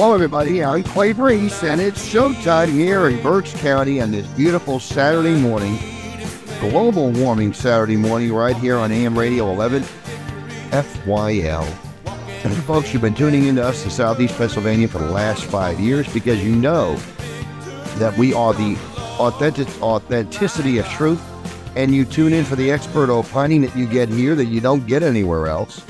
Hello, everybody. I'm Clay Reese, and it's showtime here in Berks County on this beautiful Saturday morning, global warming Saturday morning, right here on AM Radio 11 FYL. And folks, you've been tuning into us in Southeast Pennsylvania for the last five years because you know that we are the authentic authenticity of truth, and you tune in for the expert opining that you get here that you don't get anywhere else.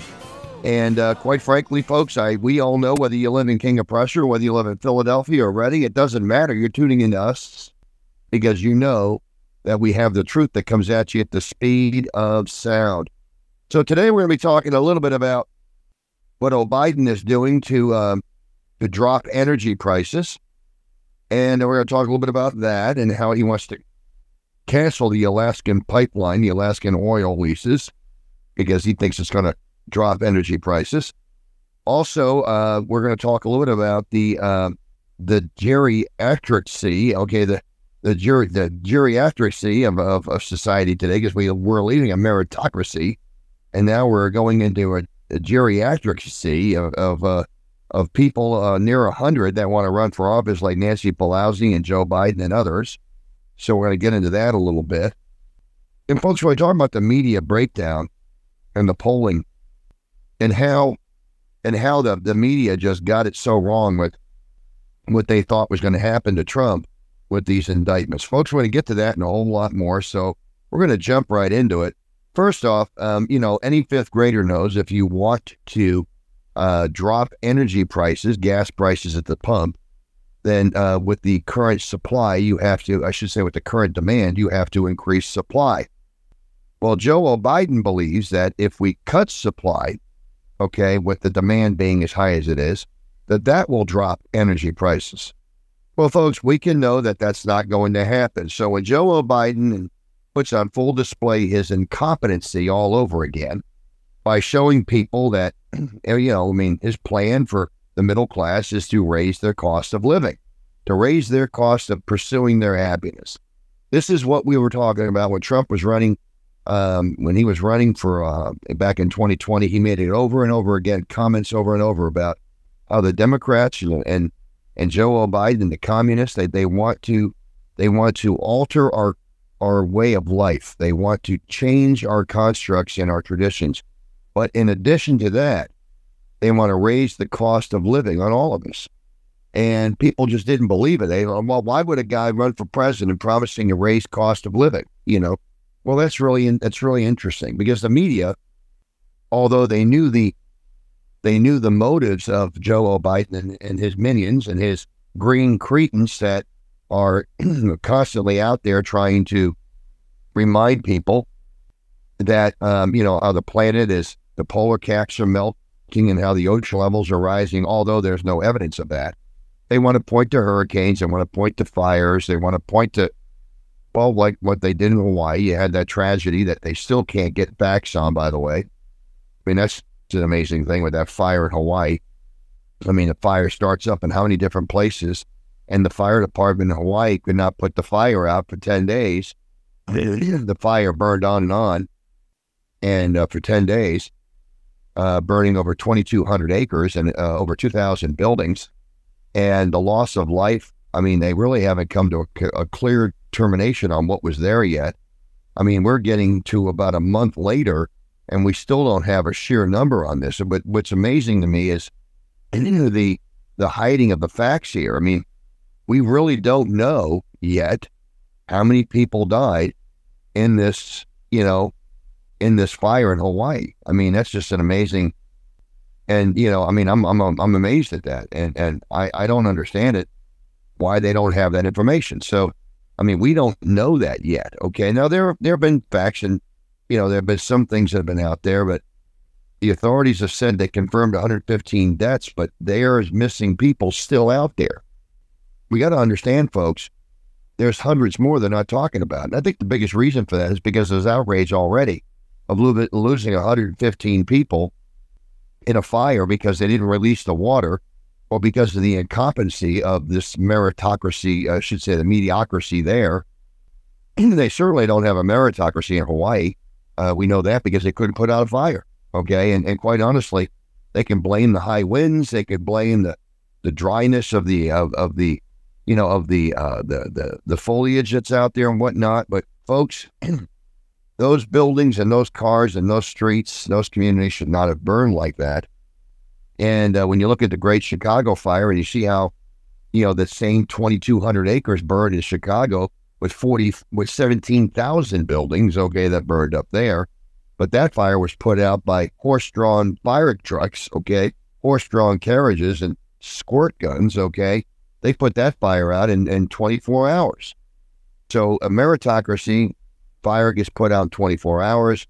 And uh, quite frankly, folks, I we all know whether you live in King of Prussia or whether you live in Philadelphia or Reading, it doesn't matter. You're tuning in to us because you know that we have the truth that comes at you at the speed of sound. So today we're going to be talking a little bit about what Biden is doing to um, to drop energy prices, and we're going to talk a little bit about that and how he wants to cancel the Alaskan pipeline, the Alaskan oil leases, because he thinks it's going to drop energy prices. Also, uh, we're going to talk a little bit about the uh, the geriatric okay, the the jury the geriatric of, of, of society today, because we we're leaving a meritocracy, and now we're going into a, a geriatric of of, uh, of people uh, near hundred that want to run for office, like Nancy Pelosi and Joe Biden and others. So we're going to get into that a little bit. And folks, when we talk about the media breakdown and the polling and how and how the, the media just got it so wrong with what they thought was going to happen to Trump with these indictments. Folks, we're going to get to that and a whole lot more. So we're going to jump right into it. First off, um, you know, any fifth grader knows if you want to uh, drop energy prices, gas prices at the pump, then uh, with the current supply, you have to, I should say, with the current demand, you have to increase supply. Well, Joe Biden believes that if we cut supply, okay, with the demand being as high as it is, that that will drop energy prices. Well, folks, we can know that that's not going to happen. So when Joe Biden puts on full display his incompetency all over again by showing people that, eh, you know, I mean, his plan for the middle class is to raise their cost of living, to raise their cost of pursuing their happiness. This is what we were talking about when Trump was running um, when he was running for uh, back in 2020, he made it over and over again, comments over and over about how the Democrats and and Joe Biden, the communists, they, they want to they want to alter our our way of life. They want to change our constructs and our traditions. But in addition to that, they want to raise the cost of living on all of us. And people just didn't believe it. They well, why would a guy run for president promising to raise cost of living? You know, well, that's really that's really interesting because the media, although they knew the they knew the motives of Joe Biden and, and his minions and his green cretins that are constantly out there trying to remind people that um, you know how the planet is the polar caps are melting and how the ocean levels are rising, although there's no evidence of that. They want to point to hurricanes, they want to point to fires, they want to point to well, like what they did in Hawaii, you had that tragedy that they still can't get facts on, by the way. I mean, that's an amazing thing with that fire in Hawaii. I mean, the fire starts up in how many different places, and the fire department in Hawaii could not put the fire out for 10 days. the fire burned on and on, and uh, for 10 days, uh, burning over 2,200 acres and uh, over 2,000 buildings. And the loss of life, I mean, they really haven't come to a, a clear termination on what was there yet. I mean, we're getting to about a month later, and we still don't have a sheer number on this. But what's amazing to me is you know, the the hiding of the facts here. I mean, we really don't know yet how many people died in this, you know, in this fire in Hawaii. I mean, that's just an amazing. And you know, I mean, I'm I'm I'm amazed at that, and and I I don't understand it why they don't have that information. So I mean, we don't know that yet. Okay. Now there there have been faction, you know, there have been some things that have been out there, but the authorities have said they confirmed 115 deaths, but there's missing people still out there. We got to understand, folks, there's hundreds more they're not talking about. And I think the biggest reason for that is because there's outrage already of losing 115 people in a fire because they didn't release the water well, because of the incompetency of this meritocracy, I should say the mediocrity there. they certainly don't have a meritocracy in Hawaii. Uh, we know that because they couldn't put out a fire. Okay. And, and quite honestly, they can blame the high winds. They could blame the, the dryness of the of, of the you know of the uh, the the the foliage that's out there and whatnot. But folks, those buildings and those cars and those streets, those communities should not have burned like that. And uh, when you look at the Great Chicago Fire and you see how you know the same 2,200 acres burned in Chicago with 40 with 17,000 buildings, okay, that burned up there. But that fire was put out by horse-drawn fire trucks, okay, horse-drawn carriages and squirt guns, okay. They put that fire out in, in 24 hours. So a meritocracy fire gets put out in 24 hours.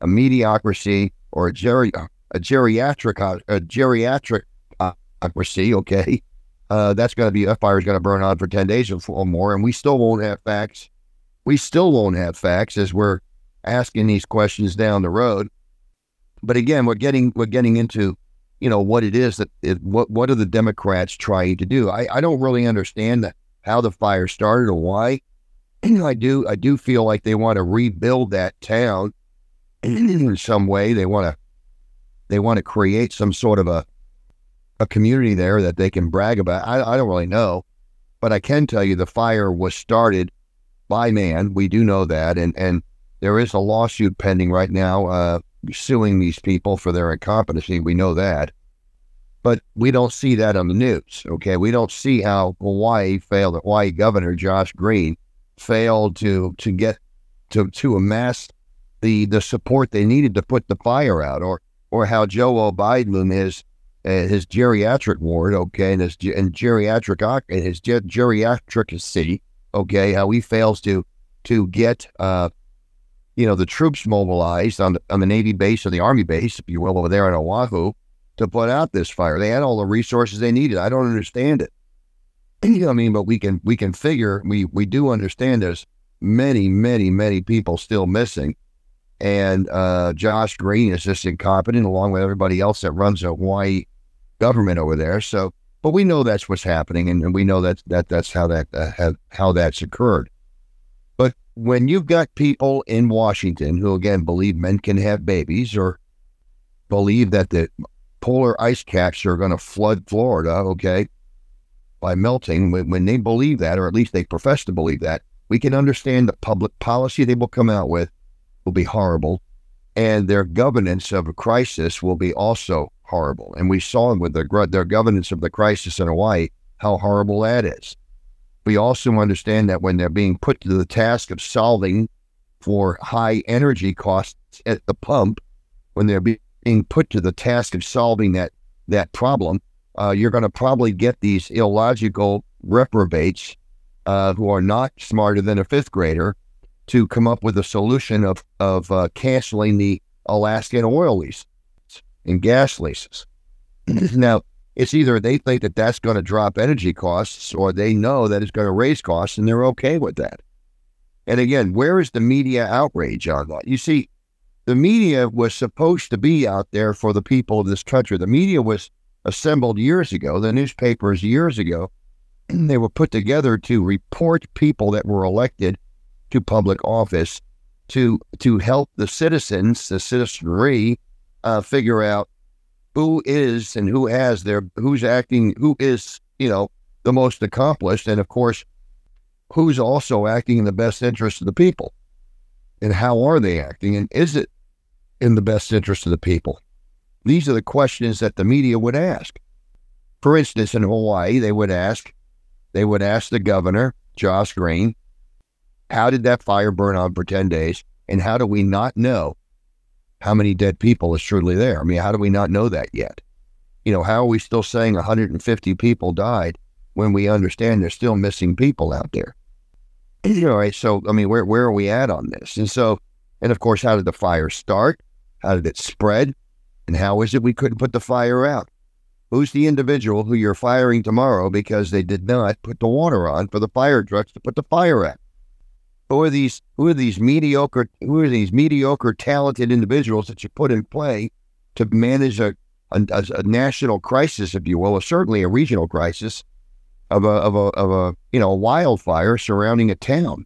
A mediocrity or a, geri- a geriatric a geriatric ocracy, okay, uh, that's going to be that fire is going to burn on for 10 days or more, and we still won't have facts. We still won't have facts as we're asking these questions down the road. But again, we're getting we're getting into, you know, what it is that it, what what are the Democrats trying to do? I, I don't really understand the, how the fire started or why. I do I do feel like they want to rebuild that town in some way. They want to they want to create some sort of a a community there that they can brag about. I, I don't really know, but I can tell you the fire was started by man. We do know that, and and there is a lawsuit pending right now uh, suing these people for their incompetency. We know that, but we don't see that on the news. Okay, we don't see how Hawaii failed. Hawaii Governor Josh Green failed to to get to to amass the the support they needed to put the fire out, or or how Joe Biden is uh, his geriatric ward, okay, and his and geriatric and his ge- geriatricacy, okay, how he fails to to get uh, you know the troops mobilized on the, on the Navy base or the Army base, if you will, over there in Oahu, to put out this fire. They had all the resources they needed. I don't understand it. you know what I mean, but we can we can figure we we do understand there's many many many people still missing and uh, Josh Green is just incompetent, along with everybody else that runs a Hawaii government over there. So, but we know that's what's happening, and, and we know that that that's how that uh, have, how that's occurred. But when you've got people in Washington who again believe men can have babies, or believe that the polar ice caps are going to flood Florida, okay, by melting, when, when they believe that, or at least they profess to believe that, we can understand the public policy they will come out with will be horrible, and their governance of a crisis will be also horrible. And we saw with their, their governance of the crisis in Hawaii how horrible that is. We also understand that when they're being put to the task of solving for high energy costs at the pump, when they're being put to the task of solving that that problem, uh, you're going to probably get these illogical reprobates uh, who are not smarter than a fifth grader to come up with a solution of of uh, canceling the Alaskan oil leases and gas leases. now, it's either they think that that's going to drop energy costs or they know that it's going to raise costs and they're okay with that. And again, where is the media outrage on that? You see, the media was supposed to be out there for the people of this country. The media was assembled years ago, the newspapers years ago. They were put together to report people that were elected to public office to to help the citizens, the citizenry, uh, figure out who is and who has their who's acting, who is you know the most accomplished, and of course, who's also acting in the best interest of the people, and how are they acting, and is it in the best interest of the people? These are the questions that the media would ask. For instance, in Hawaii, they would ask, they would ask the governor, Josh Green, how did that fire burn on for 10 days? And how do we not know how many dead people is truly there? I mean, how do we not know that yet? You know, how are we still saying 150 people died when we understand there's still missing people out there? You know? So, I mean, where, where are we at on this? And so, and of course, how did the fire start? How did it spread? And how is it we couldn't put the fire out? Who's the individual who you're firing tomorrow because they did not put the water on for the fire trucks to put the fire out? Who are these who are these mediocre who are these mediocre talented individuals that you put in play to manage a, a, a national crisis, if you will, or certainly a regional crisis of a of a of a you know a wildfire surrounding a town.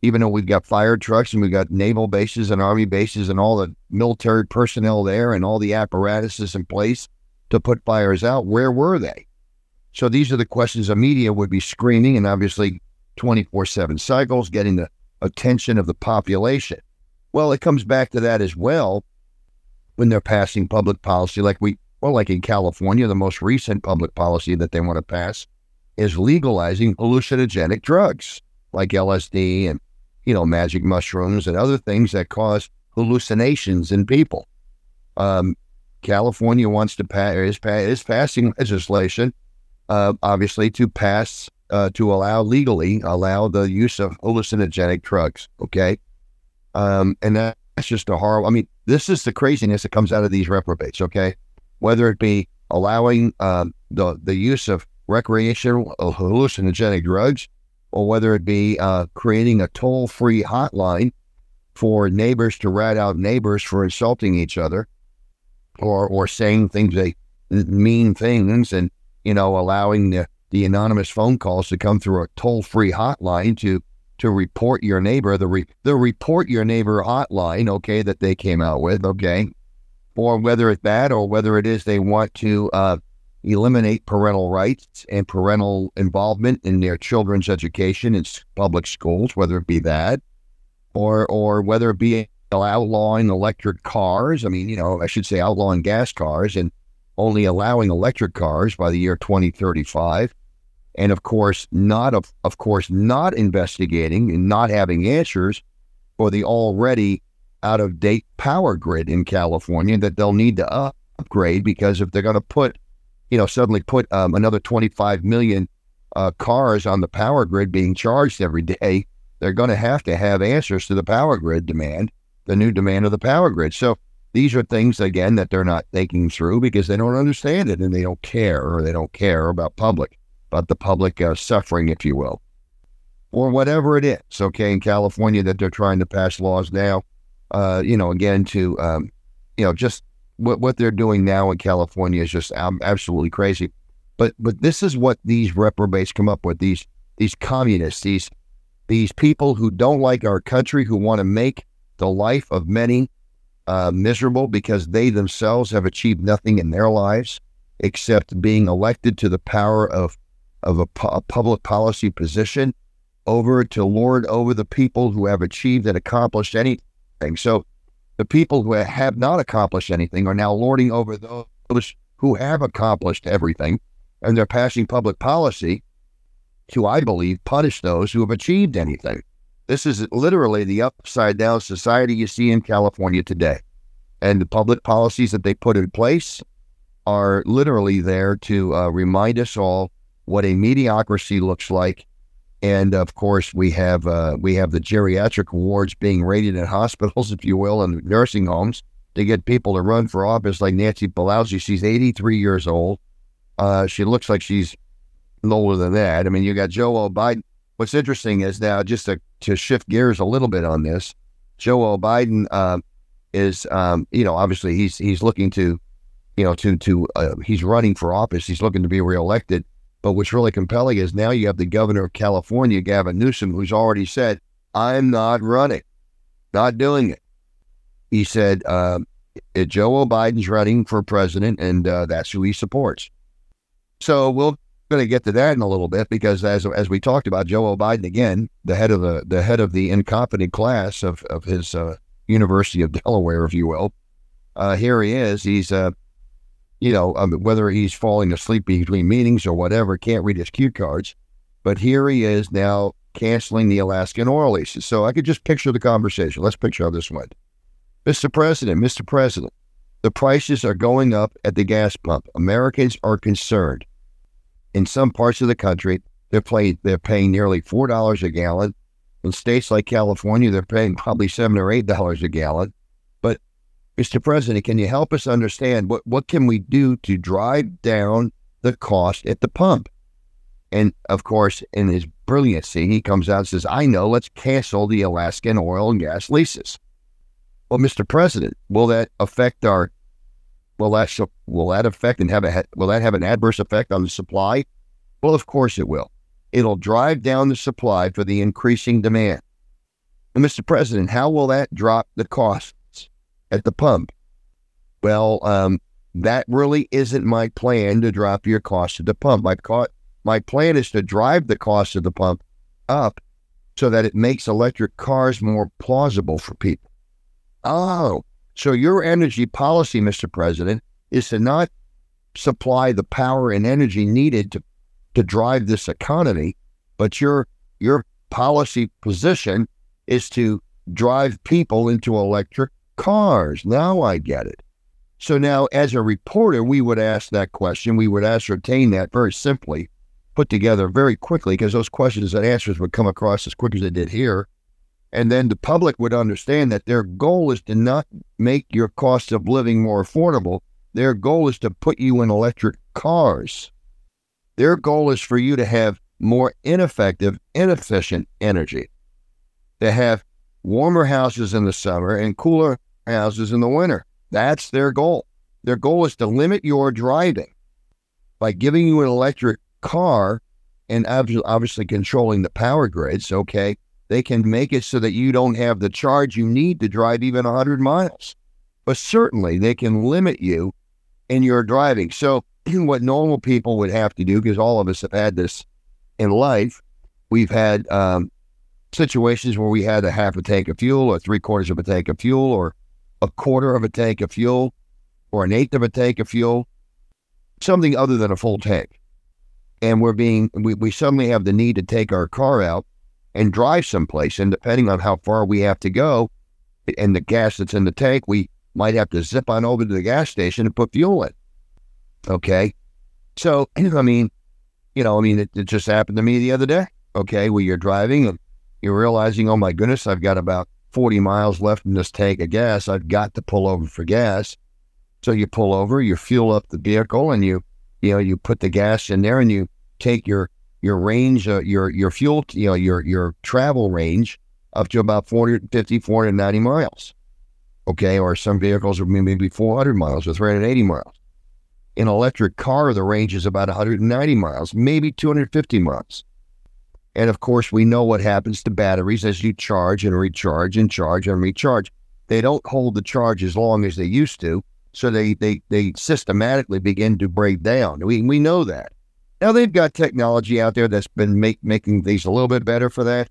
Even though we've got fire trucks and we've got naval bases and army bases and all the military personnel there and all the apparatuses in place to put fires out, where were they? So these are the questions the media would be screaming, and obviously 24 7 cycles, getting the attention of the population. Well, it comes back to that as well when they're passing public policy, like we, well, like in California, the most recent public policy that they want to pass is legalizing hallucinogenic drugs like LSD and, you know, magic mushrooms and other things that cause hallucinations in people. Um, California wants to pass is, is passing legislation, uh, obviously, to pass uh, to allow legally allow the use of hallucinogenic drugs. Okay, um, and that's just a horrible. I mean, this is the craziness that comes out of these reprobates. Okay, whether it be allowing um, the the use of recreational hallucinogenic drugs, or whether it be uh, creating a toll free hotline for neighbors to rat out neighbors for insulting each other, or or saying things they mean things, and you know allowing the the anonymous phone calls to come through a toll free hotline to to report your neighbor the re, the report your neighbor hotline okay that they came out with okay or whether it's that or whether it is they want to uh, eliminate parental rights and parental involvement in their children's education in public schools, whether it be that, or or whether it be outlawing electric cars. I mean, you know, I should say outlawing gas cars and only allowing electric cars by the year 2035. And of course, not of, of course not investigating and not having answers for the already out of date power grid in California that they'll need to upgrade because if they're going to put you know, suddenly put um, another 25 million uh, cars on the power grid being charged every day, they're going to have to have answers to the power grid demand, the new demand of the power grid. So these are things, again, that they're not thinking through because they don't understand it and they don't care or they don't care about public, about the public uh, suffering, if you will, or whatever it is. Okay, in California, that they're trying to pass laws now, uh, you know, again, to, um, you know, just what what they're doing now in California is just absolutely crazy. But but this is what these reprobates come up with these these communists these these people who don't like our country who want to make the life of many uh, miserable because they themselves have achieved nothing in their lives except being elected to the power of of a, a public policy position over to lord over the people who have achieved and accomplished anything. So the people who have not accomplished anything are now lording over those who have accomplished everything, and they're passing public policy to, I believe, punish those who have achieved anything. This is literally the upside down society you see in California today. And the public policies that they put in place are literally there to uh, remind us all what a mediocrity looks like and of course, we have uh, we have the geriatric wards being raided in hospitals, if you will, and nursing homes to get people to run for office, like Nancy Pelosi. She's 83 years old. Uh, she looks like she's older than that. I mean, you got Joe Biden. What's interesting is now, just to, to shift gears a little bit on this, Joe Biden uh, is, um, you know, obviously he's he's looking to, you know, to to uh, he's running for office. He's looking to be reelected. But what's really compelling is now you have the governor of California, Gavin Newsom, who's already said, I'm not running, not doing it. He said, uh, Joe Biden's running for president, and uh, that's who he supports. So we're going to get to that in a little bit because, as as we talked about, Joe Biden again, the head of the the head of the incompetent class of of his uh, University of Delaware, if you will. Uh, here he is. He's uh, you know, um, whether he's falling asleep between meetings or whatever, can't read his cue cards. But here he is now canceling the Alaskan oil leases. So I could just picture the conversation. Let's picture how this went. Mr. President, Mr. President, the prices are going up at the gas pump. Americans are concerned. In some parts of the country, they're, paying they're paying nearly $4 a gallon. In states like California, they're paying probably 7 or $8 a gallon. Mr. President, can you help us understand what, what can we do to drive down the cost at the pump? And of course, in his brilliancy, he comes out and says, I know, let's cancel the Alaskan oil and gas leases. Well, Mr. President, will that affect our will that will that affect and have a will that have an adverse effect on the supply? Well, of course it will. It'll drive down the supply for the increasing demand. And Mr. President, how will that drop the cost at the pump? Well, um, that really isn't my plan to drop your cost of the pump. My co- my plan is to drive the cost of the pump up so that it makes electric cars more plausible for people. Oh, so your energy policy, Mr. President, is to not supply the power and energy needed to, to drive this economy, but your your policy position is to drive people into electric cars. Now I get it. So now, as a reporter, we would ask that question. We would ascertain that very simply, put together very quickly, because those questions and answers would come across as quick as they did here. And then the public would understand that their goal is to not make your cost of living more affordable. Their goal is to put you in electric cars. Their goal is for you to have more ineffective, inefficient energy, to have warmer houses in the summer and cooler houses in the winter. That's their goal. Their goal is to limit your driving by giving you an electric car and obviously controlling the power grids. Okay. They can make it so that you don't have the charge you need to drive even 100 miles. But certainly they can limit you in your driving. So, what normal people would have to do, because all of us have had this in life, we've had um, situations where we had a half a tank of fuel or three quarters of a tank of fuel or a quarter of a tank of fuel or an eighth of a tank of fuel, something other than a full tank. And we're being, we, we suddenly have the need to take our car out and drive someplace. And depending on how far we have to go and the gas that's in the tank, we might have to zip on over to the gas station and put fuel in. Okay. So, I mean, you know, I mean, it, it just happened to me the other day. Okay. Where you're driving and you're realizing, oh my goodness, I've got about 40 miles left in this tank of gas. I've got to pull over for gas. So you pull over, you fuel up the vehicle, and you, you know, you put the gas in there, and you take your your range, uh, your your fuel, you know, your your travel range up to about 450, 490 miles. Okay, or some vehicles are maybe 400 miles or 380 miles. In an electric car, the range is about 190 miles, maybe 250 miles. And of course, we know what happens to batteries as you charge and recharge and charge and recharge. They don't hold the charge as long as they used to, so they they they systematically begin to break down. We we know that. Now they've got technology out there that's been make, making things a little bit better for that.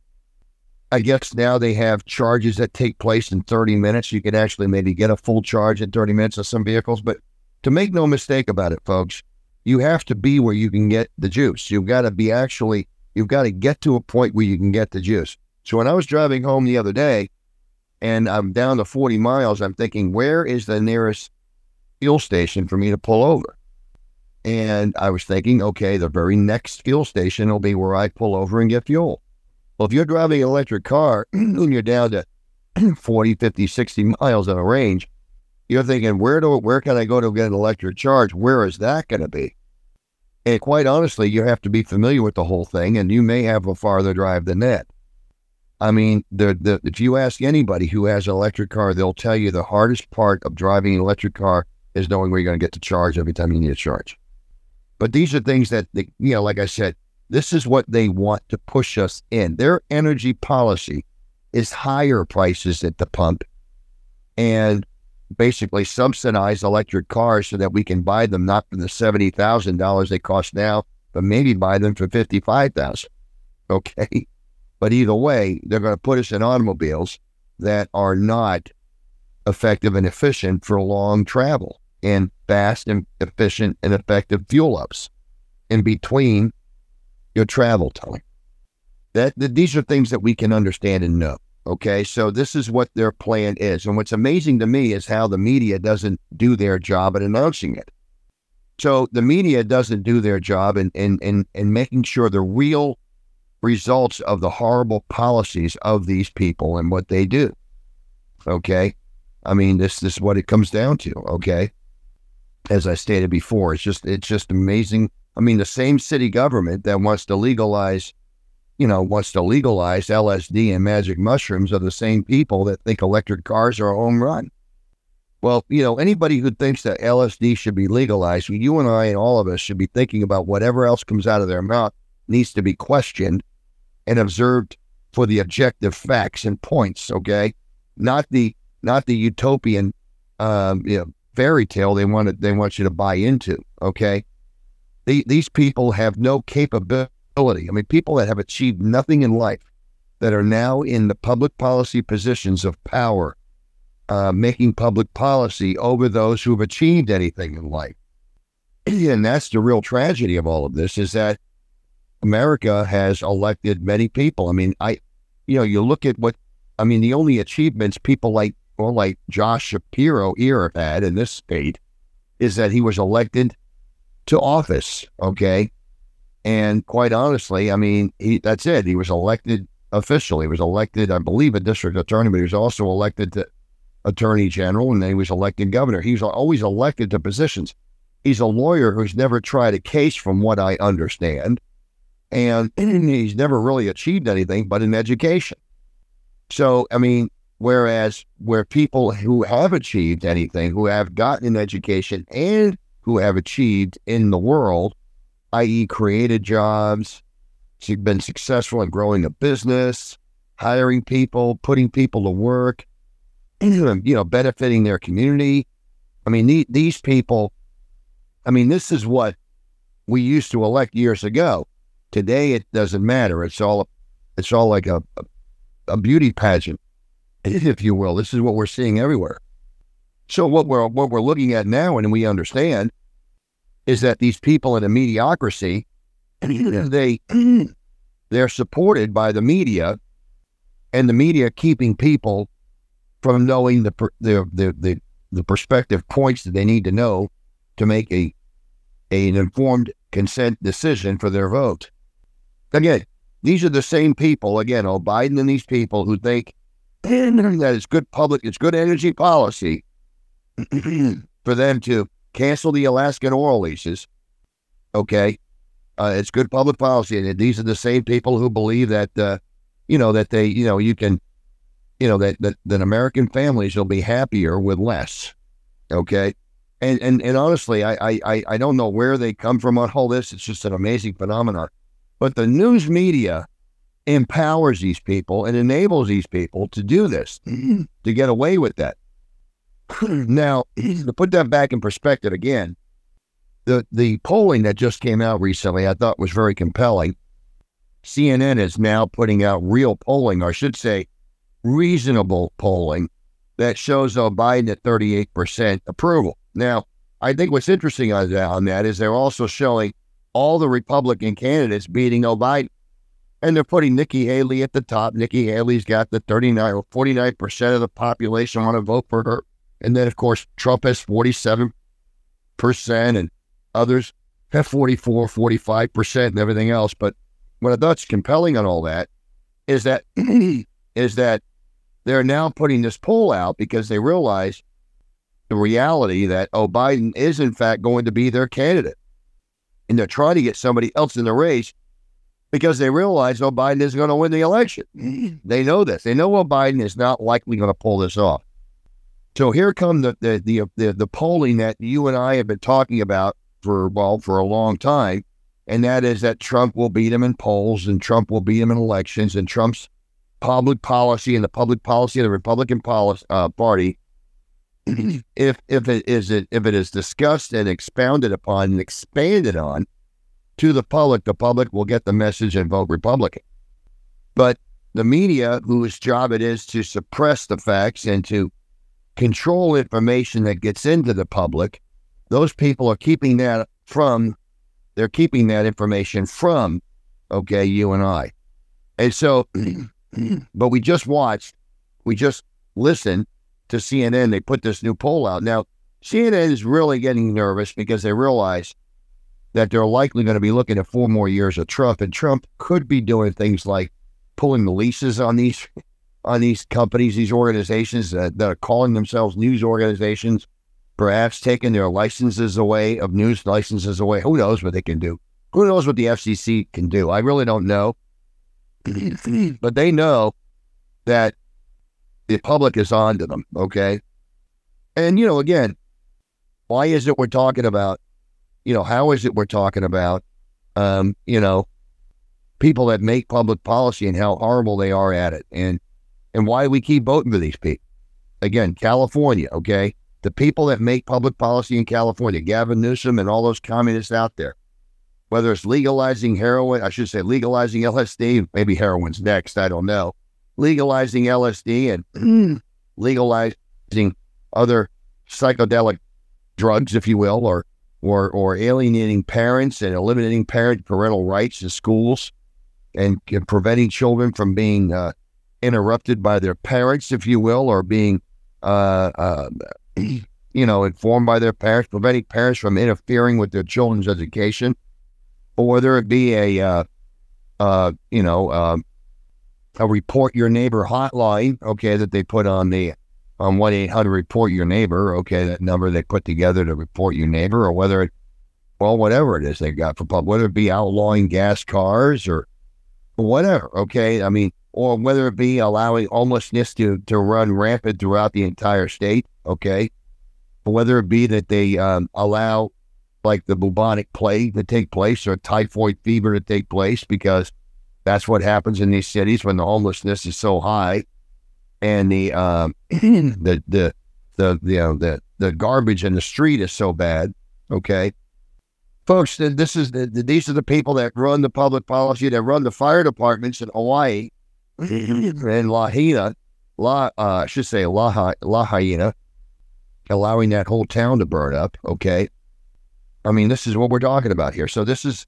I guess now they have charges that take place in 30 minutes. You can actually maybe get a full charge in 30 minutes of some vehicles. But to make no mistake about it, folks, you have to be where you can get the juice. You've got to be actually You've got to get to a point where you can get the juice. So when I was driving home the other day and I'm down to 40 miles, I'm thinking, where is the nearest fuel station for me to pull over? And I was thinking, okay, the very next fuel station will be where I pull over and get fuel. Well, if you're driving an electric car and you're down to 40, 50, 60 miles on a range, you're thinking, where do where can I go to get an electric charge? Where is that going to be? And quite honestly, you have to be familiar with the whole thing, and you may have a farther drive than that. I mean, the, the, if you ask anybody who has an electric car, they'll tell you the hardest part of driving an electric car is knowing where you're going to get to charge every time you need a charge. But these are things that, they, you know, like I said, this is what they want to push us in. Their energy policy is higher prices at the pump and basically subsidize electric cars so that we can buy them not for the seventy thousand dollars they cost now, but maybe buy them for fifty five thousand. Okay, but either way, they're going to put us in automobiles that are not effective and efficient for long travel and fast and efficient and effective fuel ups in between your travel time. That, that these are things that we can understand and know. Okay, so this is what their plan is. And what's amazing to me is how the media doesn't do their job at announcing it. So the media doesn't do their job in, in, in, in making sure the real results of the horrible policies of these people and what they do. Okay. I mean, this, this is what it comes down to. Okay. As I stated before, it's just it's just amazing. I mean, the same city government that wants to legalize you know, wants to legalize LSD and magic mushrooms are the same people that think electric cars are a home run. Well, you know, anybody who thinks that LSD should be legalized, you and I and all of us should be thinking about whatever else comes out of their mouth needs to be questioned and observed for the objective facts and points. Okay, not the not the utopian, um, you know, fairy tale they want they want you to buy into. Okay, the, these people have no capability. I mean, people that have achieved nothing in life that are now in the public policy positions of power, uh, making public policy over those who've achieved anything in life. And that's the real tragedy of all of this is that America has elected many people. I mean, I, you know, you look at what, I mean, the only achievements people like, or like Josh Shapiro here have had in this state is that he was elected to office. Okay. And quite honestly, I mean, he, that's it. He was elected officially. He was elected, I believe, a district attorney, but he was also elected to attorney general and then he was elected governor. He was always elected to positions. He's a lawyer who's never tried a case, from what I understand. And he's never really achieved anything but in education. So, I mean, whereas where people who have achieved anything, who have gotten an education and who have achieved in the world, i.e., created jobs, She's been successful in growing a business, hiring people, putting people to work, you know, benefiting their community. I mean, the, these people, I mean, this is what we used to elect years ago. Today, it doesn't matter. It's all, it's all like a, a, a beauty pageant, if you will. This is what we're seeing everywhere. So what we're what we're looking at now, and we understand, is that these people in a mediocrity, they they're supported by the media, and the media keeping people from knowing the the the the, the perspective points that they need to know to make a, a an informed consent decision for their vote. Again, these are the same people. Again, oh, Biden and these people who think that it's good public, it's good energy policy for them to cancel the Alaskan oil leases. Okay. Uh, it's good public policy. And these are the same people who believe that, uh, you know, that they, you know, you can, you know, that, that, that American families will be happier with less. Okay. And, and, and honestly, I, I, I don't know where they come from on all this. It's just an amazing phenomenon. But the news media empowers these people and enables these people to do this, to get away with that. now, to put that back in perspective again, the the polling that just came out recently, I thought was very compelling. CNN is now putting out real polling, or I should say, reasonable polling that shows Joe Biden at 38% approval. Now, I think what's interesting on that, on that is they're also showing all the Republican candidates beating Biden. And they're putting Nikki Haley at the top. Nikki Haley's got the 39 or 49% of the population want to vote for her. And then, of course, Trump has 47% and others have 44, 45% and everything else. But what I thought's compelling on all that is that is that they're now putting this poll out because they realize the reality that, oh, Biden is in fact going to be their candidate. And they're trying to get somebody else in the race because they realize, oh, Biden isn't going to win the election. They know this. They know, well, Biden is not likely going to pull this off. So here come the, the the the the, polling that you and I have been talking about for well for a long time, and that is that Trump will beat him in polls and Trump will beat him in elections, and Trump's public policy and the public policy of the Republican policy, uh, Party, if if it is it if it is discussed and expounded upon and expanded on to the public, the public will get the message and vote Republican. But the media, whose job it is to suppress the facts and to control information that gets into the public, those people are keeping that from, they're keeping that information from, okay, you and I. And so, but we just watched, we just listened to CNN. They put this new poll out. Now, CNN is really getting nervous because they realize that they're likely going to be looking at four more years of Trump, and Trump could be doing things like pulling the leases on these on these companies, these organizations that, that are calling themselves news organizations, perhaps taking their licenses away of news licenses away. Who knows what they can do? Who knows what the FCC can do? I really don't know. but they know that the public is on to them, okay? And, you know, again, why is it we're talking about, you know, how is it we're talking about, um, you know, people that make public policy and how horrible they are at it? And and why we keep voting for these people. Again, California, okay? the people that make public policy in California, Gavin Newsom and all those communists out there, whether it's legalizing heroin, I should say legalizing LSD, maybe heroin's next, I don't know, legalizing LSD and legalizing other psychedelic drugs, if you will, or or or alienating parents and eliminating parent parental rights in schools and, and preventing children from being uh, interrupted by their parents, if you will, or being uh, uh, you know, informed by their parents, preventing parents from interfering with their children's education, or whether it be a, uh, uh, you know, uh, a report your neighbor hotline, okay, that they put on the on one eight hundred report your neighbor, okay, that number they put together to report your neighbor, or whether it, well, whatever it is they got for public, whether it be outlawing gas cars or whatever, okay, I mean, or whether it be allowing homelessness to to run rampant throughout the entire state, okay, whether it be that they um, allow like the bubonic plague to take place or typhoid fever to take place because that's what happens in these cities when the homelessness is so high and the um, the the the you know the the garbage in the street is so bad. Okay, folks, this is the, these are the people that run the public policy that run the fire departments in Hawaii and La Lahaina, La uh, I should say La La Lahaina, allowing that whole town to burn up. Okay, I mean this is what we're talking about here. So this is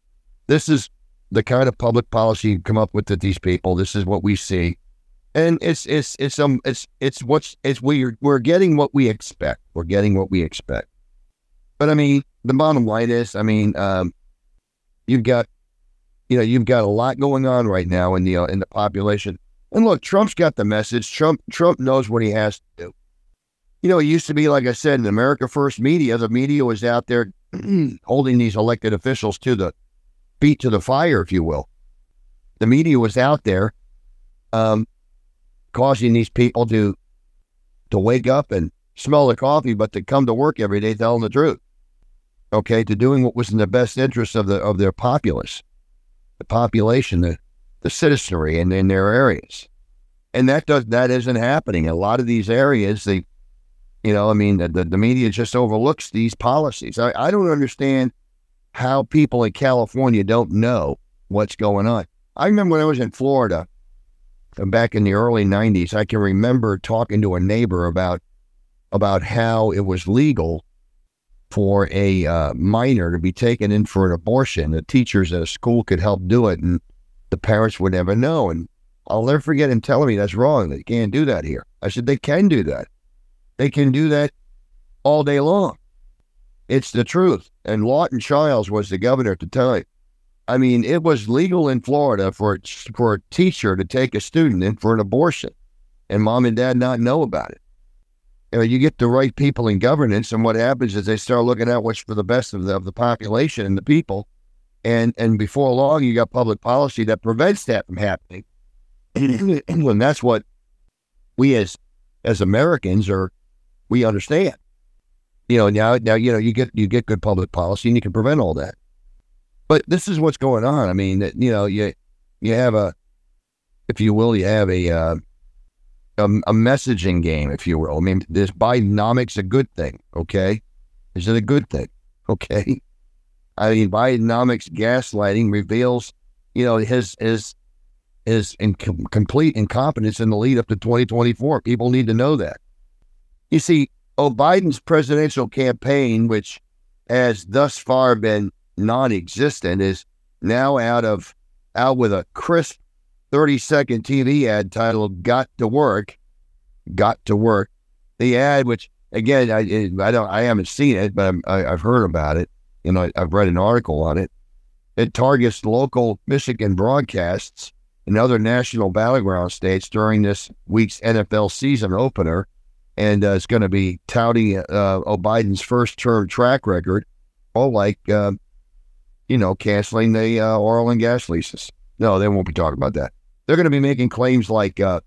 this is the kind of public policy you come up with that these people. This is what we see, and it's it's it's um it's it's what's it's we're we're getting what we expect. We're getting what we expect. But I mean, the bottom line is, I mean, um, you've got you know you've got a lot going on right now in the uh, in the population. And look, Trump's got the message. Trump Trump knows what he has to do. You know, it used to be like I said in America First Media. The media was out there holding these elected officials to the feet to the fire, if you will. The media was out there, um, causing these people to to wake up and smell the coffee, but to come to work every day telling the truth. Okay, to doing what was in the best interest of the of their populace, the population, the the citizenry in, in their areas. And that does that isn't happening. A lot of these areas, they you know, I mean, the, the media just overlooks these policies. I, I don't understand how people in California don't know what's going on. I remember when I was in Florida uh, back in the early 90s, I can remember talking to a neighbor about about how it was legal for a uh, minor to be taken in for an abortion. The teachers at a school could help do it, and the parents would never know. And I'll never forget him telling me that's wrong. They can't do that here. I said they can do that. They can do that all day long. It's the truth. And Lawton Chiles was the governor at the time. I mean, it was legal in Florida for for a teacher to take a student in for an abortion, and mom and dad not know about it. You, know, you get the right people in governance, and what happens is they start looking at what's for the best of the, of the population and the people, and and before long, you got public policy that prevents that from happening. and that's what we as as Americans are we understand you know, now now you know you get you get good public policy and you can prevent all that. But this is what's going on. I mean, you know, you you have a, if you will, you have a uh, a, a messaging game, if you will. I mean, this Bidenomics a good thing? Okay, is it a good thing? Okay, I mean, Bidenomics gaslighting reveals, you know, his his his complete incompetence in the lead up to 2024. People need to know that. You see, Oh, Biden's presidential campaign, which has thus far been non-existent, is now out of out with a crisp 30-second TV ad titled "Got to Work." Got to work. The ad, which again, I I don't I haven't seen it, but i have heard about it. and know, I've read an article on it. It targets local Michigan broadcasts and other national battleground states during this week's NFL season opener and uh, it's going to be touting uh, Biden's first term track record, all like, uh, you know, canceling the uh, oil and gas leases. No, they won't be talking about that. They're going to be making claims like uh,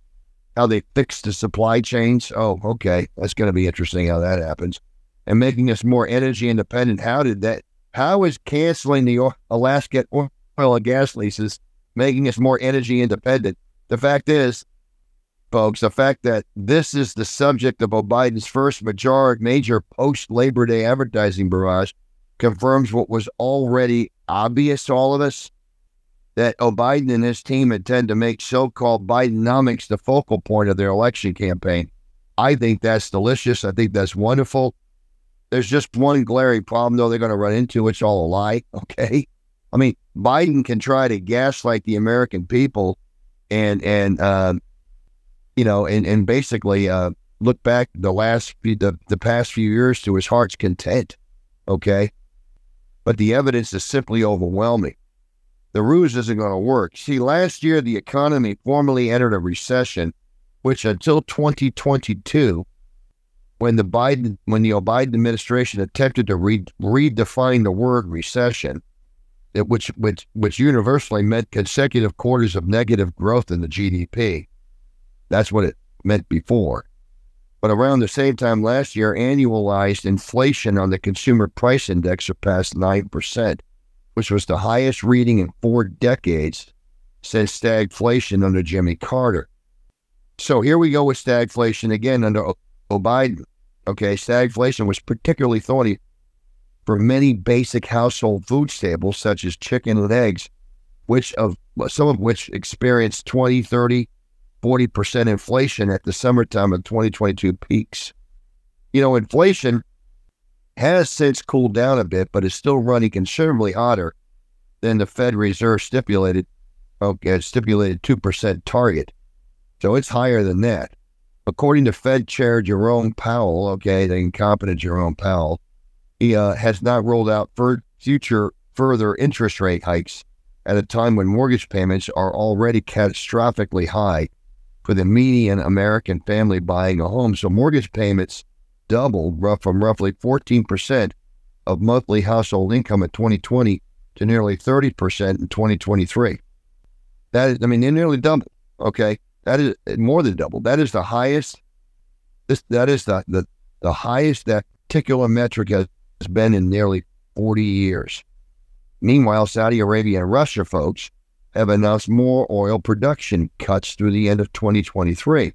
how they fixed the supply chains. Oh, okay, that's going to be interesting how that happens, and making us more energy independent. How did that? How is canceling the Alaska oil and gas leases making us more energy independent? The fact is, folks, the fact that this is the subject of Biden's first major, major post Labor Day advertising barrage confirms what was already obvious to all of us that Biden and his team intend to make so called Bidenomics the focal point of their election campaign. I think that's delicious. I think that's wonderful. There's just one glaring problem, though, they're going to run into. It's all a lie. Okay. I mean, Biden can try to gaslight the American people and, and, uh, you know, and, and basically uh, look back the last, the, the past few years to his heart's content. Okay. But the evidence is simply overwhelming. The ruse isn't going to work. See, last year, the economy formally entered a recession which until 2022, when the Biden when the Biden administration attempted to re- redefine the word recession, which which which universally meant consecutive quarters of negative growth in the GDP. That's what it meant before. But around the same time last year, annualized inflation on the consumer price index surpassed 9%, which was the highest reading in four decades since stagflation under Jimmy Carter. So here we go with stagflation again under o- Biden. Okay, stagflation was particularly thorny for many basic household food staples such as chicken and eggs, which of some of which experienced 20, 30, 40% inflation at the summertime of 2022 peaks. You know, inflation has since cooled down a bit, but is still running considerably hotter than the Fed Reserve stipulated okay, stipulated 2% target. So it's higher than that. According to Fed Chair Jerome Powell, okay, the incompetent Jerome Powell, he uh, has not rolled out future further interest rate hikes at a time when mortgage payments are already catastrophically high for the median American family buying a home. So mortgage payments doubled from roughly 14% of monthly household income in 2020 to nearly 30% in 2023. That is, I mean, they nearly doubled. Okay. That is more than double. That is the highest. This that is the the, the highest that particular metric has been in nearly 40 years. Meanwhile, Saudi Arabia and Russia, folks, have announced more oil production cuts through the end of 2023.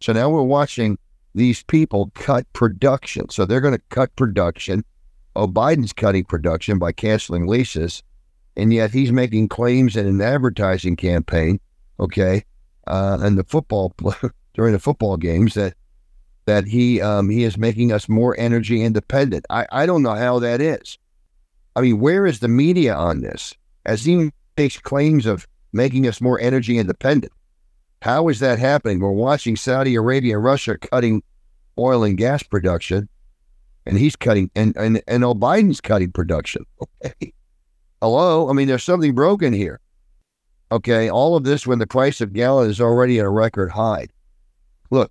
So now we're watching these people cut production. So they're going to cut production. Oh, Biden's cutting production by canceling leases, and yet he's making claims in an advertising campaign, okay, uh, and the football during the football games that that he um, he is making us more energy independent. I, I don't know how that is. I mean, where is the media on this? As he makes claims of making us more energy independent, how is that happening? We're watching Saudi Arabia and Russia cutting oil and gas production, and he's cutting, and and and Biden's cutting production. Okay, hello. I mean, there's something broken here. Okay, all of this when the price of gallon is already at a record high. Look,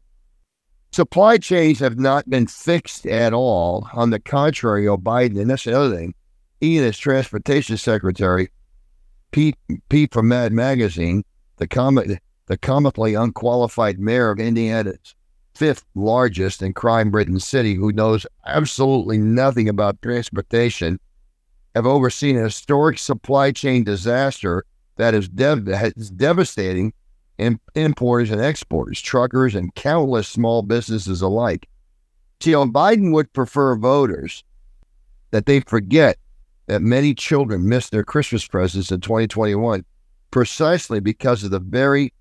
supply chains have not been fixed at all. On the contrary, Joe Biden, and that's another thing, he and his transportation secretary, Pete, Pete from Mad Magazine, the comic, the comically unqualified mayor of Indiana's fifth largest and crime-ridden city, who knows absolutely nothing about transportation, have overseen a historic supply chain disaster that is, dev- devastating in- importers and exporters, truckers, and countless small businesses alike. See, Biden would prefer voters that they forget that many children missed their Christmas presents in 2021 precisely because of the very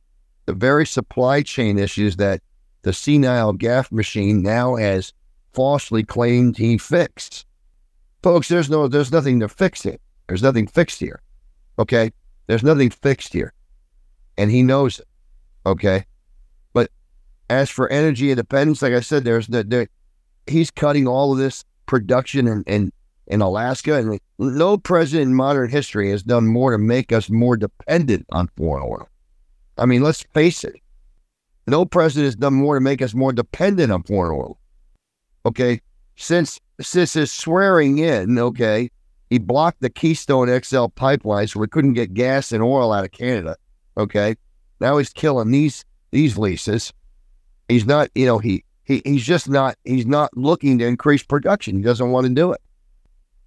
the very supply chain issues that the senile gaff machine now has falsely claimed he fixed. Folks, there's no there's nothing to fix it. There's nothing fixed here. Okay? There's nothing fixed here. And he knows it. Okay. But as for energy independence, like I said, there's the, he's cutting all of this production in, in, in Alaska. And no president in modern history has done more to make us more dependent on foreign oil. I mean, let's face it. No president has done more to make us more dependent on foreign oil. Okay. Since since his swearing in, okay, he blocked the Keystone XL pipeline so we couldn't get gas and oil out of Canada. Okay. Now he's killing these these leases. He's not, you know, he, he he's just not he's not looking to increase production. He doesn't want to do it.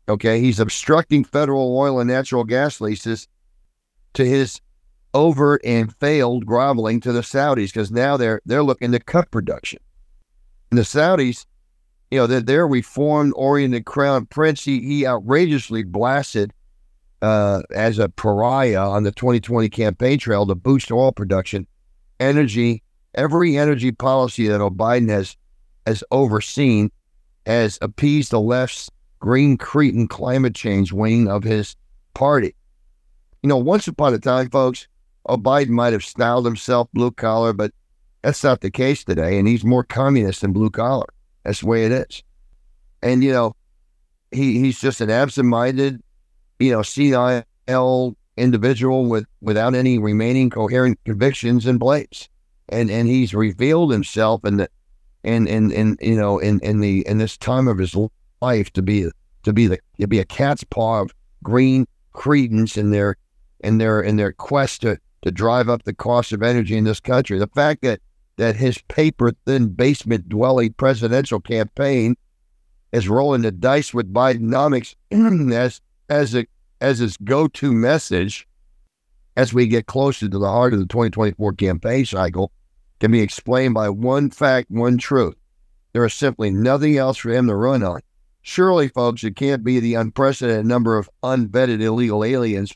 Okay. He's obstructing federal oil and natural gas leases to his overt and failed groveling to the Saudis because now they're they're looking to cut production. And the Saudis, you know, they're, their reformed oriented crown prince, he, he outrageously blasted uh, as a pariah on the 2020 campaign trail to boost oil production, energy, every energy policy that Biden has has overseen has appeased the left's green cretin climate change wing of his party. You know, once upon a time, folks, oh, Biden might have styled himself blue collar, but that's not the case today. And he's more communist than blue collar. That's the way it is. And, you know, he, he's just an absent minded, you know, CIL individual with without any remaining coherent convictions and beliefs. And and he's revealed himself in the in in, in you know in, in the in this time of his life to be to be the to be a cat's paw of green credence in their in their in their quest to to drive up the cost of energy in this country. The fact that that his paper thin basement dwelling presidential campaign is rolling the dice with Bidenomics as as a as his go to message as we get closer to the heart of the 2024 campaign cycle can be explained by one fact, one truth. There is simply nothing else for him to run on. Surely, folks, it can't be the unprecedented number of unvetted illegal aliens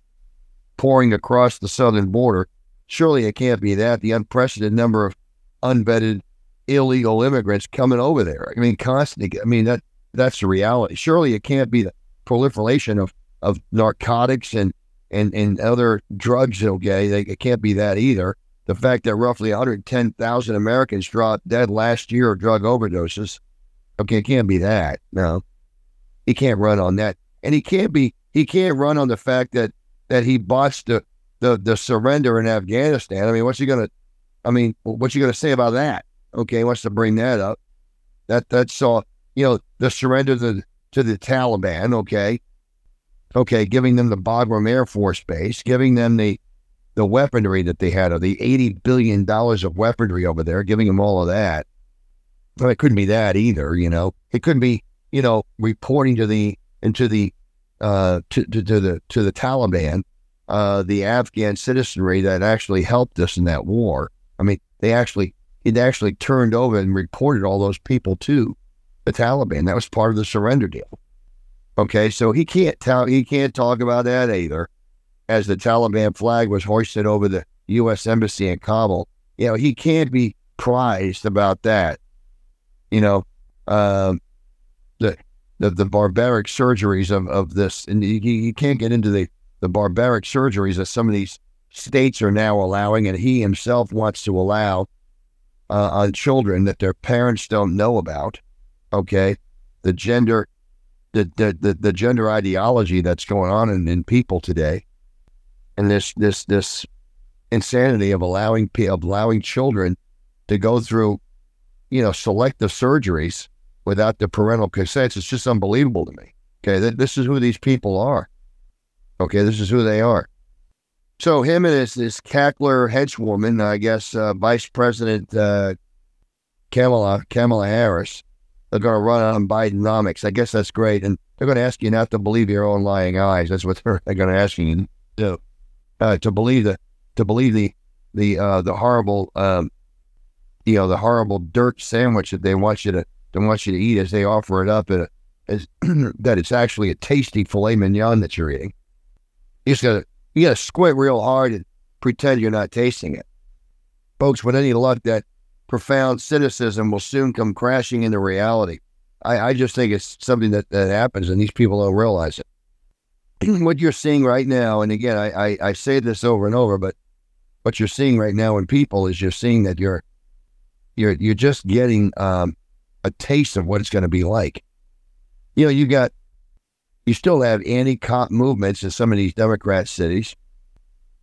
pouring across the southern border. Surely it can't be that, the unprecedented number of unvetted illegal immigrants coming over there. I mean, constantly. I mean, that that's the reality. Surely it can't be the proliferation of, of narcotics and, and, and other drugs, okay? It can't be that either. The fact that roughly 110,000 Americans dropped dead last year of drug overdoses, okay, it can't be that. No. He can't run on that. And he can't be he can't run on the fact that that he botched the the, the surrender in Afghanistan. I mean, what's he gonna I mean, what's he gonna say about that? Okay, wants to bring that up. That that's uh, you know, the surrender to the to the Taliban, okay. Okay, giving them the Bagram Air Force Base, giving them the the weaponry that they had, or the eighty billion dollars of weaponry over there, giving them all of that. But it couldn't be that either, you know. It couldn't be you know, reporting to the into the uh, to, to, to the to the Taliban, uh, the Afghan citizenry that actually helped us in that war. I mean, they actually it actually turned over and reported all those people to the Taliban. That was part of the surrender deal. Okay, so he can't tell he can't talk about that either, as the Taliban flag was hoisted over the U.S. embassy in Kabul. You know, he can't be prized about that. You know, um, the the, the barbaric surgeries of, of this, and you, you can't get into the, the barbaric surgeries that some of these states are now allowing, and he himself wants to allow uh, on children that their parents don't know about. Okay, the gender, the the the, the gender ideology that's going on in, in people today, and this this this insanity of allowing of allowing children to go through, you know, selective surgeries without the parental consent. It's just unbelievable to me. Okay, th- this is who these people are. Okay, this is who they are. So him and his this cackler henchwoman, I guess, uh, Vice President uh, Kamala Kamala Harris, they're going to run on Bidenomics. I guess that's great, and they're going to ask you not to believe your own lying eyes. That's what they're, they're going to ask you to. Uh, to believe the to believe the the uh, the horrible um, you know the horrible dirt sandwich that they want you to don't want you to eat as they offer it up a, as that it's actually a tasty filet mignon that you're eating. You just gotta you gotta squint real hard and pretend you're not tasting it. Folks, with any luck, that profound cynicism will soon come crashing into reality. I, I just think it's something that, that happens and these people don't realize it. what you're seeing right now, and again, I, I, I say this over and over, but what you're seeing right now in people is you're seeing that you're you're you're just getting um, a taste of what it's going to be like. You know, you got, you still have anti cop movements in some of these Democrat cities.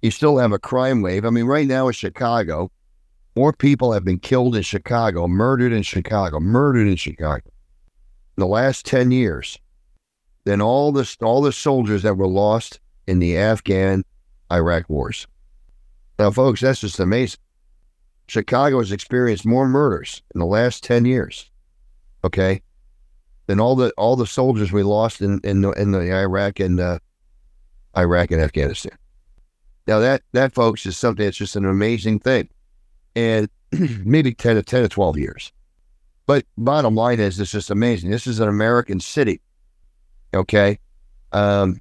You still have a crime wave. I mean, right now in Chicago, more people have been killed in Chicago, murdered in Chicago, murdered in Chicago in the last 10 years than all the, all the soldiers that were lost in the Afghan Iraq wars. Now, folks, that's just amazing. Chicago has experienced more murders in the last 10 years okay, then all the all the soldiers we lost in in the, in the Iraq and uh, Iraq and Afghanistan. Now that that folks is something that's just an amazing thing. And maybe 10 to 10 to 12 years. But bottom line is it's just amazing. This is an American city. Okay. Um,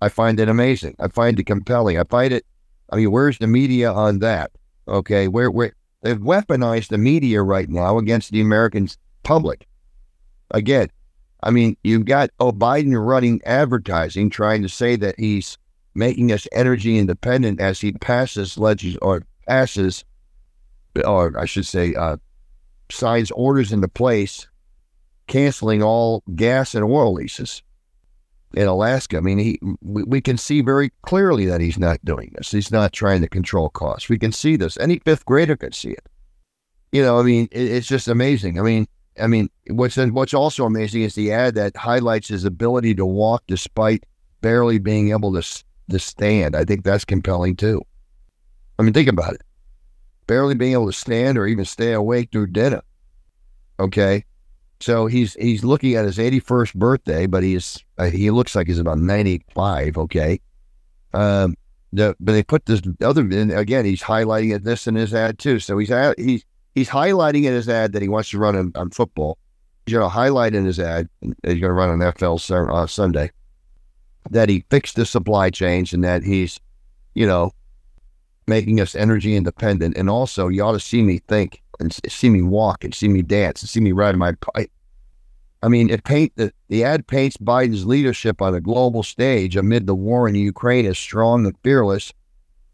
I find it amazing. I find it compelling. I find it I mean, where's the media on that? Okay, where where they've weaponized the media right now against the American public. Again, I mean, you've got oh Biden running advertising, trying to say that he's making us energy independent as he passes legis or passes, or I should say, uh, signs orders into place, canceling all gas and oil leases in Alaska. I mean, he we, we, can see very clearly that he's not doing this. He's not trying to control costs. We can see this. Any fifth grader could see it. You know, I mean, it, it's just amazing. I mean, I mean, what's what's also amazing is the ad that highlights his ability to walk despite barely being able to to stand. I think that's compelling too. I mean, think about it. Barely being able to stand or even stay awake through dinner. Okay, so he's he's looking at his 81st birthday, but he's uh, he looks like he's about 95. Okay, um, the, but they put this other and again. He's highlighting this in his ad too. So he's he's he's highlighting in his ad that he wants to run on, on football. He's going to highlight in his ad. He's going to run on NFL uh, Sunday that he fixed the supply chains and that he's, you know, making us energy independent. And also, you ought to see me think and see me walk and see me dance and see me ride my bike. I mean, it paint the, the ad paints Biden's leadership on a global stage amid the war in Ukraine as strong and fearless,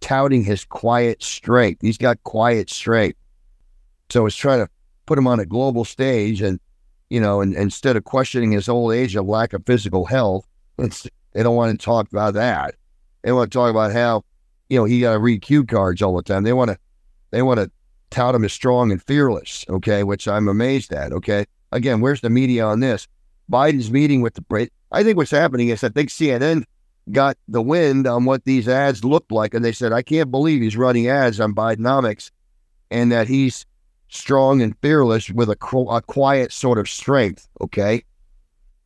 touting his quiet strength. He's got quiet strength. So it's trying to put him on a global stage and, you know, and, instead of questioning his old age of lack of physical health, they don't want to talk about that. They want to talk about how, you know, he got to read cue cards all the time. They want to, they want to tout him as strong and fearless, okay, which I'm amazed at, okay. Again, where's the media on this? Biden's meeting with the I think what's happening is I think CNN got the wind on what these ads looked like, and they said, I can't believe he's running ads on Bidenomics and that he's strong and fearless with a, a quiet sort of strength, okay.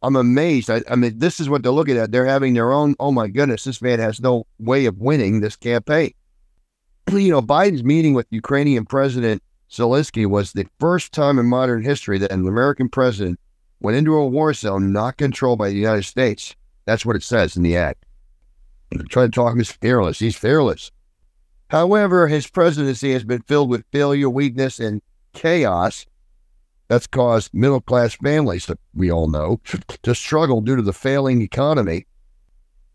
I'm amazed. I, I mean, this is what they're looking at. They're having their own, oh my goodness, this man has no way of winning this campaign. you know, Biden's meeting with Ukrainian President Zelensky was the first time in modern history that an American president went into a war zone not controlled by the United States. That's what it says in the act. Trying to talk as fearless. He's fearless. However, his presidency has been filled with failure, weakness, and chaos that's caused middle class families that we all know to struggle due to the failing economy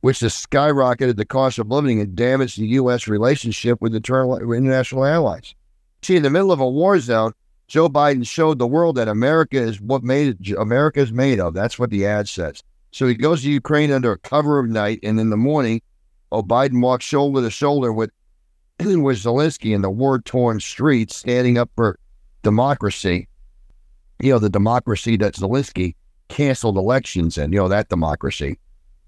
which has skyrocketed the cost of living and damaged the U.S. relationship with international allies. See, in the middle of a war zone, Joe Biden showed the world that America is what made America is made of. That's what the ad says. So he goes to Ukraine under cover of night, and in the morning, oh, Biden walks shoulder to shoulder with with Zelensky in the war-torn streets, standing up for democracy. You know, the democracy that Zelensky canceled elections in. You know that democracy.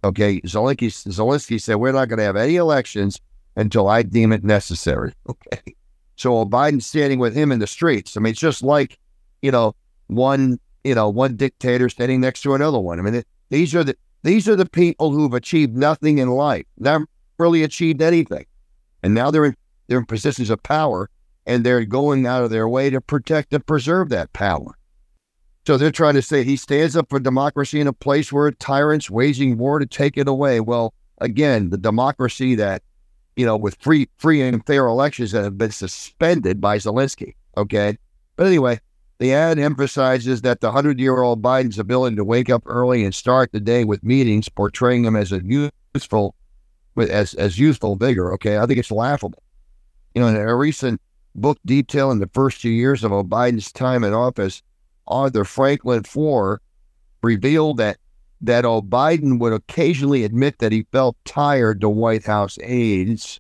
Okay, Zelensky, Zelensky said, We're not going to have any elections until I deem it necessary. Okay. So Biden's standing with him in the streets. I mean, it's just like, you know, one, you know, one dictator standing next to another one. I mean, it, these are the these are the people who've achieved nothing in life, never really achieved anything, and now they're in they're in positions of power, and they're going out of their way to protect and preserve that power. So they're trying to say he stands up for democracy in a place where tyrants waging war to take it away. Well, again, the democracy that, you know, with free, free and fair elections that have been suspended by Zelensky. Okay. But anyway, the ad emphasizes that the 100 year old Biden's ability to wake up early and start the day with meetings, portraying him as a useful, as, as useful vigor. Okay. I think it's laughable. You know, in a recent book detail in the first two years of Biden's time in office, author Franklin Foer revealed that that Biden would occasionally admit that he felt tired to White House aides.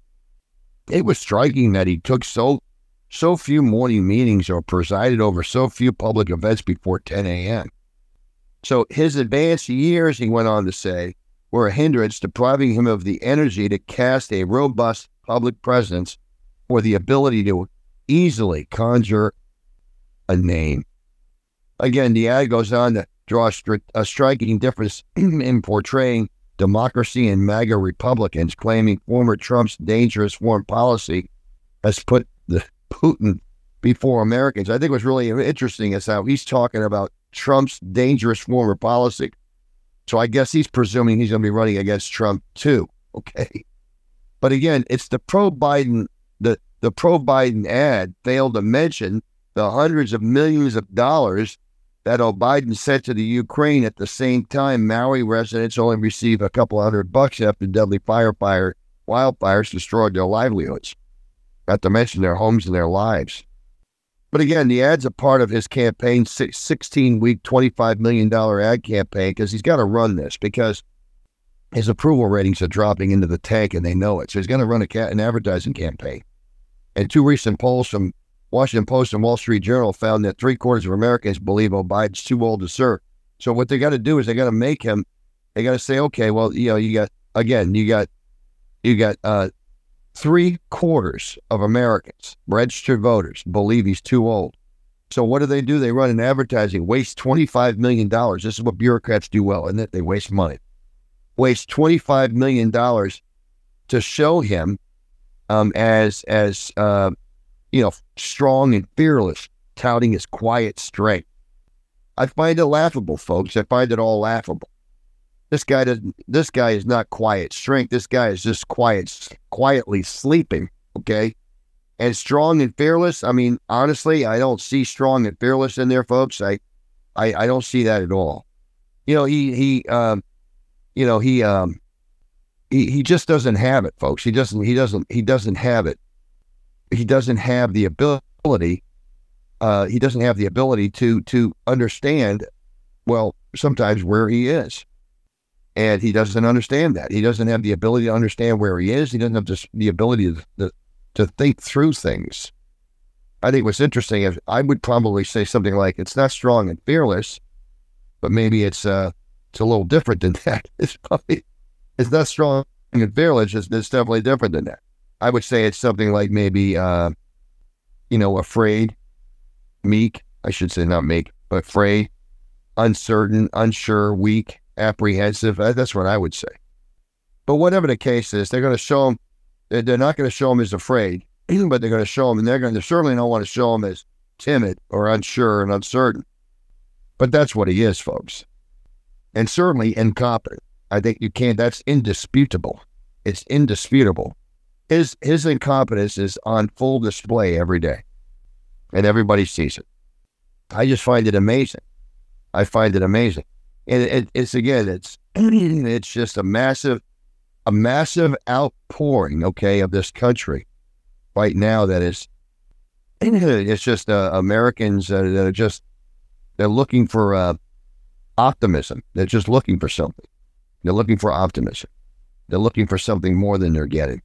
It was striking that he took so so few morning meetings or presided over so few public events before 10 a.m. So his advanced years, he went on to say, were a hindrance, depriving him of the energy to cast a robust public presence or the ability to easily conjure a name. Again, the ad goes on to draw a, striking difference in portraying democracy and MAGA Republicans, claiming former Trump's dangerous foreign policy has put the Putin before Americans. I think what's really interesting is how he's talking about Trump's dangerous foreign policy. So I guess he's presuming he's going to be running against Trump too. Okay. But again, it's the pro Biden, the, pro Biden ad failed to mention the hundreds of millions of dollars that Biden sent to the Ukraine at the same time Maui residents only receive a couple hundred bucks after deadly fire fire wildfires destroyed their livelihoods, not to mention their homes and their lives. But again, the ad's a part of his campaign, 16 week, $25 million ad campaign, because he's got to run this because his approval ratings are dropping into the tank and they know it. So he's going to run a an advertising campaign. And two recent polls from Washington Post and Wall Street Journal found that three quarters of Americans believe Biden's too old to serve. So what they got to do is they got to make him. They got to say, okay, well, you know, you got again, you got you got uh, three quarters of Americans, registered voters, believe he's too old. So what do they do? They run an advertising, waste twenty five million dollars. This is what bureaucrats do well, and that they waste money. Waste twenty five million dollars to show him um, as as uh, you know, strong and fearless, touting his quiet strength. I find it laughable, folks. I find it all laughable. This guy doesn't. This guy is not quiet strength. This guy is just quiet, quietly sleeping. Okay, and strong and fearless. I mean, honestly, I don't see strong and fearless in there, folks. I, I, I don't see that at all. You know, he he, um, you know, he um, he just doesn't have it, folks. He doesn't. He doesn't. He doesn't have it he doesn't have the ability. Uh, he doesn't have the ability to to understand. Well, sometimes where he is, and he doesn't understand that. He doesn't have the ability to understand where he is. He doesn't have the, the ability to, to to think through things. I think what's interesting is I would probably say something like it's not strong and fearless, but maybe it's uh it's a little different than that. It's probably it's not strong fearless. It's, it's definitely different than that. I would say it's something like maybe, uh, you know, afraid, meek. I should say not meek, but afraid, uncertain, unsure, weak, apprehensive. That's what I would say. But whatever the case is, they're going to show him. They're not going to show him as afraid, but they're going to show him, and they're going to certainly don't want to show him as timid or unsure and uncertain. But that's what he is, folks, and certainly incompetent. I think you can't. That's indisputable. It's indisputable his his incompetence is on full display every day, and everybody sees it. I just find it amazing. I find it amazing, and it, it's again, it's it's just a massive, a massive outpouring, okay, of this country right now. That is, it's just uh, Americans uh, that are just they're looking for uh, optimism. They're just looking for something. They're looking for optimism. They're looking for something more than they're getting.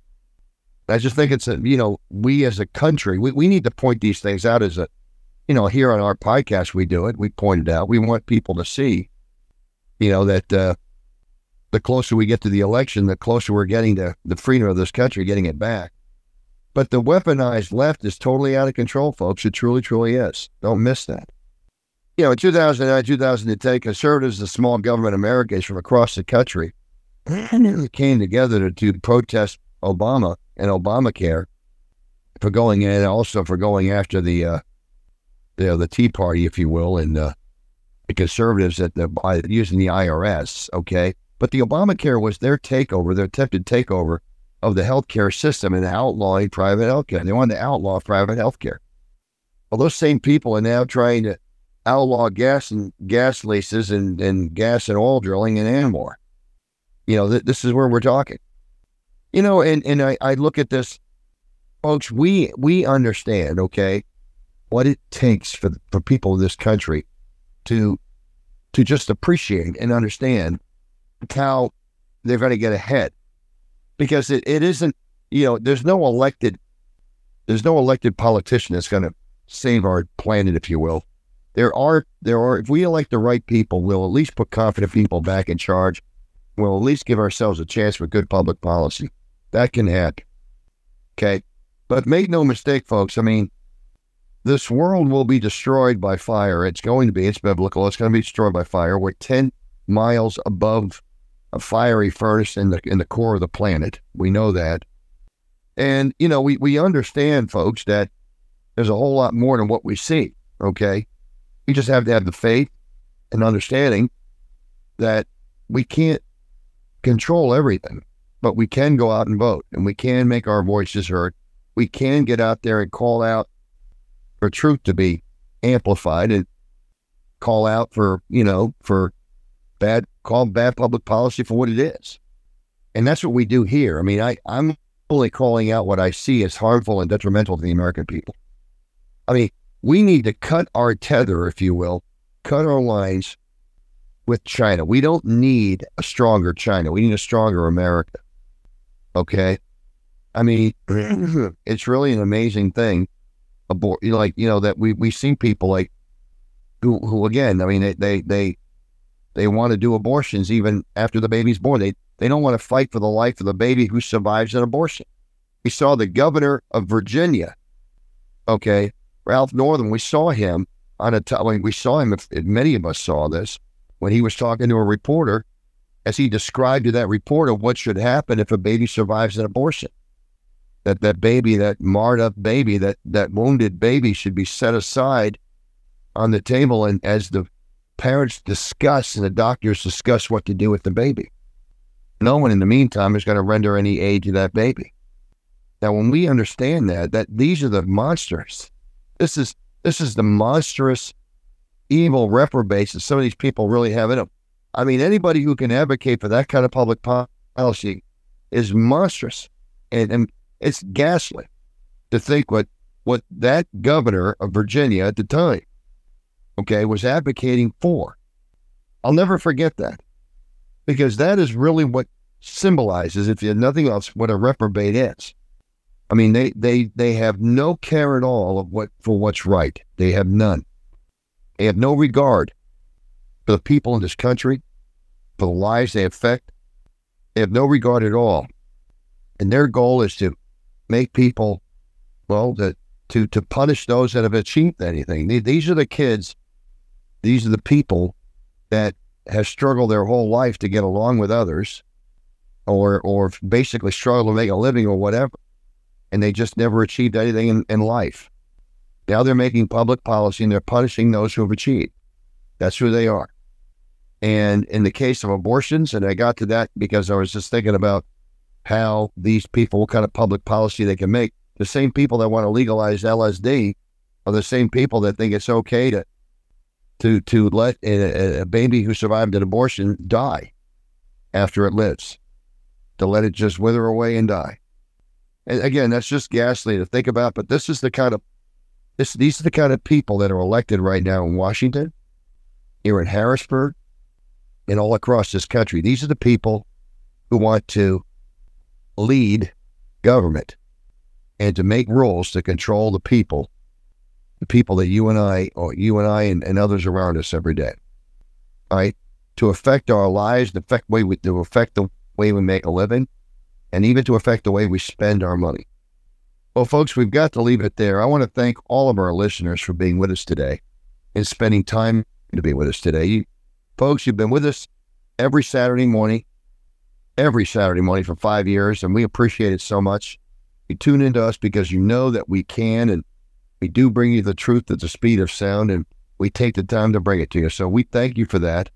I just think it's a, you know, we as a country, we, we need to point these things out as a, you know, here on our podcast, we do it. We point it out. We want people to see, you know, that uh, the closer we get to the election, the closer we're getting to the freedom of this country, getting it back. But the weaponized left is totally out of control, folks. It truly, truly is. Don't miss that. You know, in 2009, 2010, conservatives, the small government Americans from across the country came together to, to protest Obama and Obamacare for going in, and also for going after the uh, the the Tea Party, if you will, and uh, the conservatives that the, by using the IRS. Okay, but the Obamacare was their takeover, their attempted takeover of the healthcare system and outlawing private healthcare. They wanted to outlaw private healthcare. Well, those same people are now trying to outlaw gas and gas leases and, and gas and oil drilling and more. You know, th- this is where we're talking. You know, and, and I, I look at this, folks, we we understand, okay, what it takes for for people in this country to to just appreciate and understand how they're going to get ahead. Because it, it isn't, you know, there's no elected there's no elected politician that's going to save our planet, if you will. There are there are if we elect the right people, we'll at least put confident people back in charge. We'll at least give ourselves a chance for good public policy. That can happen. Okay. But make no mistake, folks. I mean, this world will be destroyed by fire. It's going to be. It's biblical. It's going to be destroyed by fire. We're 10 miles above a fiery furnace in the in the core of the planet. We know that. And, you know, we, we understand, folks, that there's a whole lot more than what we see. Okay. We just have to have the faith and understanding that we can't control everything, but we can go out and vote and we can make our voices heard. We can get out there and call out for truth to be amplified and call out for, you know, for bad, call bad public policy for what it is. And that's what we do here. I mean, I, I'm only calling out what I see as harmful and detrimental to the American people. I mean, we need to cut our tether, if you will, cut our lines with China. We don't need a stronger China. We need a stronger America. Okay. I mean, it's really an amazing thing. Abort, like you know that we we see people like who who again. I mean, they they they, they want to do abortions even after the baby's born. They they don't want to fight for the life of the baby who survives an abortion. We saw the governor of Virginia. Okay, Ralph Northam. We saw him on a. T- I mean, we saw him. If, many of us saw this when he was talking to a reporter, as he described to that reporter what should happen if a baby survives an abortion that that baby, that marred up baby, that that wounded baby should be set aside on the table and as the parents discuss and the doctors discuss what to do with the baby. No one in the meantime is going to render any aid to that baby. Now, when we understand that, that these are the monsters. This is this is the monstrous evil reprobates that some of these people really have in them. I mean, anybody who can advocate for that kind of public policy is monstrous. And, and it's ghastly to think what what that governor of Virginia at the time, okay, was advocating for. I'll never forget that because that is really what symbolizes, if nothing else, what a reprobate is. I mean, they they they have no care at all of what for what's right. They have none. They have no regard for the people in this country, for the lives they affect. They have no regard at all. And their goal is to make people, well, that to to punish those that have achieved anything. These are the kids, these are the people that have struggled their whole life to get along with others, or or basically struggle to make a living or whatever, and they just never achieved anything in, in life. Now they're making public policy and they're punishing those who have achieved. That's who they are. And in the case of abortions, and I got to that because I was just thinking about how these people, what kind of public policy they can make. The same people that want to legalize LSD are the same people that think it's okay to to to let a, a baby who survived an abortion die after it lives, to let it just wither away and die. And again, that's just ghastly to think about. But this is the kind of this these are the kind of people that are elected right now in Washington, here in Harrisburg, and all across this country. These are the people who want to lead government and to make rules to control the people, the people that you and I, or you and I and, and others around us every day, right? To affect our lives, affect way we, to affect the way we make a living, and even to affect the way we spend our money. Well, folks, we've got to leave it there. I want to thank all of our listeners for being with us today and spending time to be with us today. You, folks, you've been with us every Saturday morning every Saturday morning for five years, and we appreciate it so much. You tune into us because you know that we can, and we do bring you the truth at the speed of sound, and we take the time to bring it to you. So we thank you for that,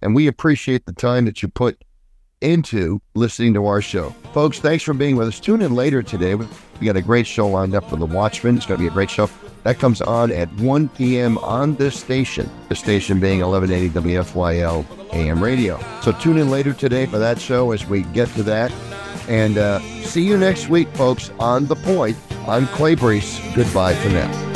and we appreciate the time that you put into listening to our show. Folks, thanks for being with us. Tune in later today. We got a great show lined up for the Watchmen. It's going to be a great show. That comes on at 1 p.m. on this station, the station being 1180 WFYL AM radio. So tune in later today for that show as we get to that. And uh, see you next week, folks, on The Point. I'm Clay Brees. Goodbye for now.